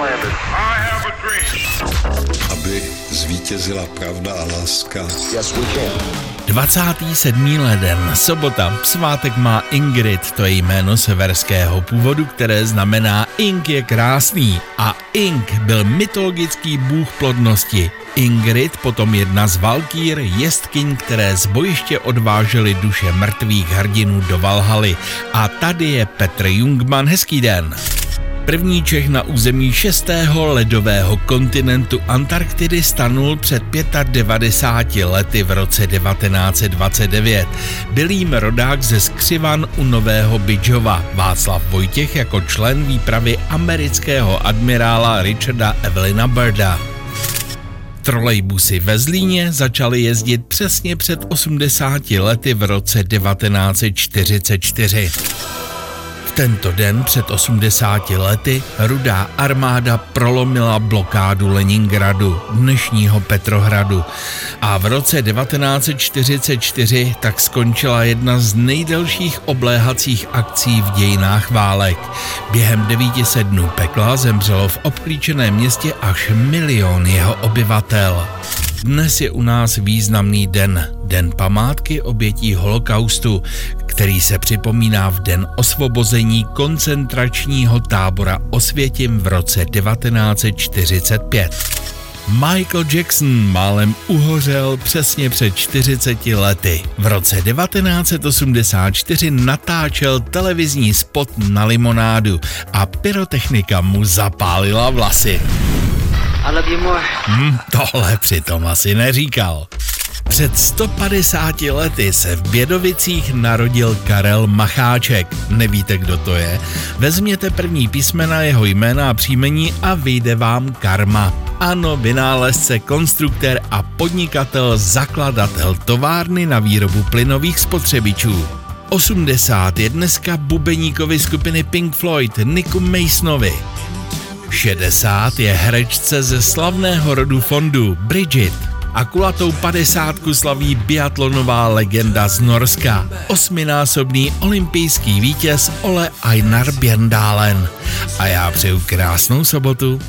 landed. I have a dream. aby zvítězila pravda a láska. Yes, we can. 27. leden, sobota, svátek má Ingrid, to je jméno severského původu, které znamená Ink je krásný a Ink byl mytologický bůh plodnosti. Ingrid, potom jedna z Valkýr, jestkyň, které z bojiště odvážely duše mrtvých hrdinů do Valhaly. A tady je Petr Jungman, hezký den. První Čech na území šestého ledového kontinentu Antarktidy stanul před 95 lety v roce 1929. Byl jím rodák ze Skřivan u Nového Bidžova. Václav Vojtěch jako člen výpravy amerického admirála Richarda Evelina Birda. Trolejbusy ve Zlíně začaly jezdit přesně před 80 lety v roce 1944. V tento den před 80 lety rudá armáda prolomila blokádu Leningradu, dnešního Petrohradu. A v roce 1944 tak skončila jedna z nejdelších obléhacích akcí v dějinách válek. Během 900 dnů pekla zemřelo v obklíčeném městě až milion jeho obyvatel. Dnes je u nás významný den, Den památky obětí holokaustu, který se připomíná v den osvobození koncentračního tábora Osvětim v roce 1945. Michael Jackson málem uhořel přesně před 40 lety. V roce 1984 natáčel televizní spot na limonádu a pyrotechnika mu zapálila vlasy. I love you more. Hm, tohle přitom asi neříkal. Před 150 lety se v Bědovicích narodil Karel Macháček. Nevíte, kdo to je? Vezměte první písmena jeho jména a příjmení a vyjde vám karma. Ano, vynálezce, konstruktér a podnikatel, zakladatel továrny na výrobu plynových spotřebičů. 80 je dneska bubeníkovi skupiny Pink Floyd Niku Masonovi. 60 je herečce ze slavného rodu fondu Bridget a kulatou padesátku slaví biatlonová legenda z Norska, osminásobný olympijský vítěz Ole Einar Björndalen. A já přeju krásnou sobotu.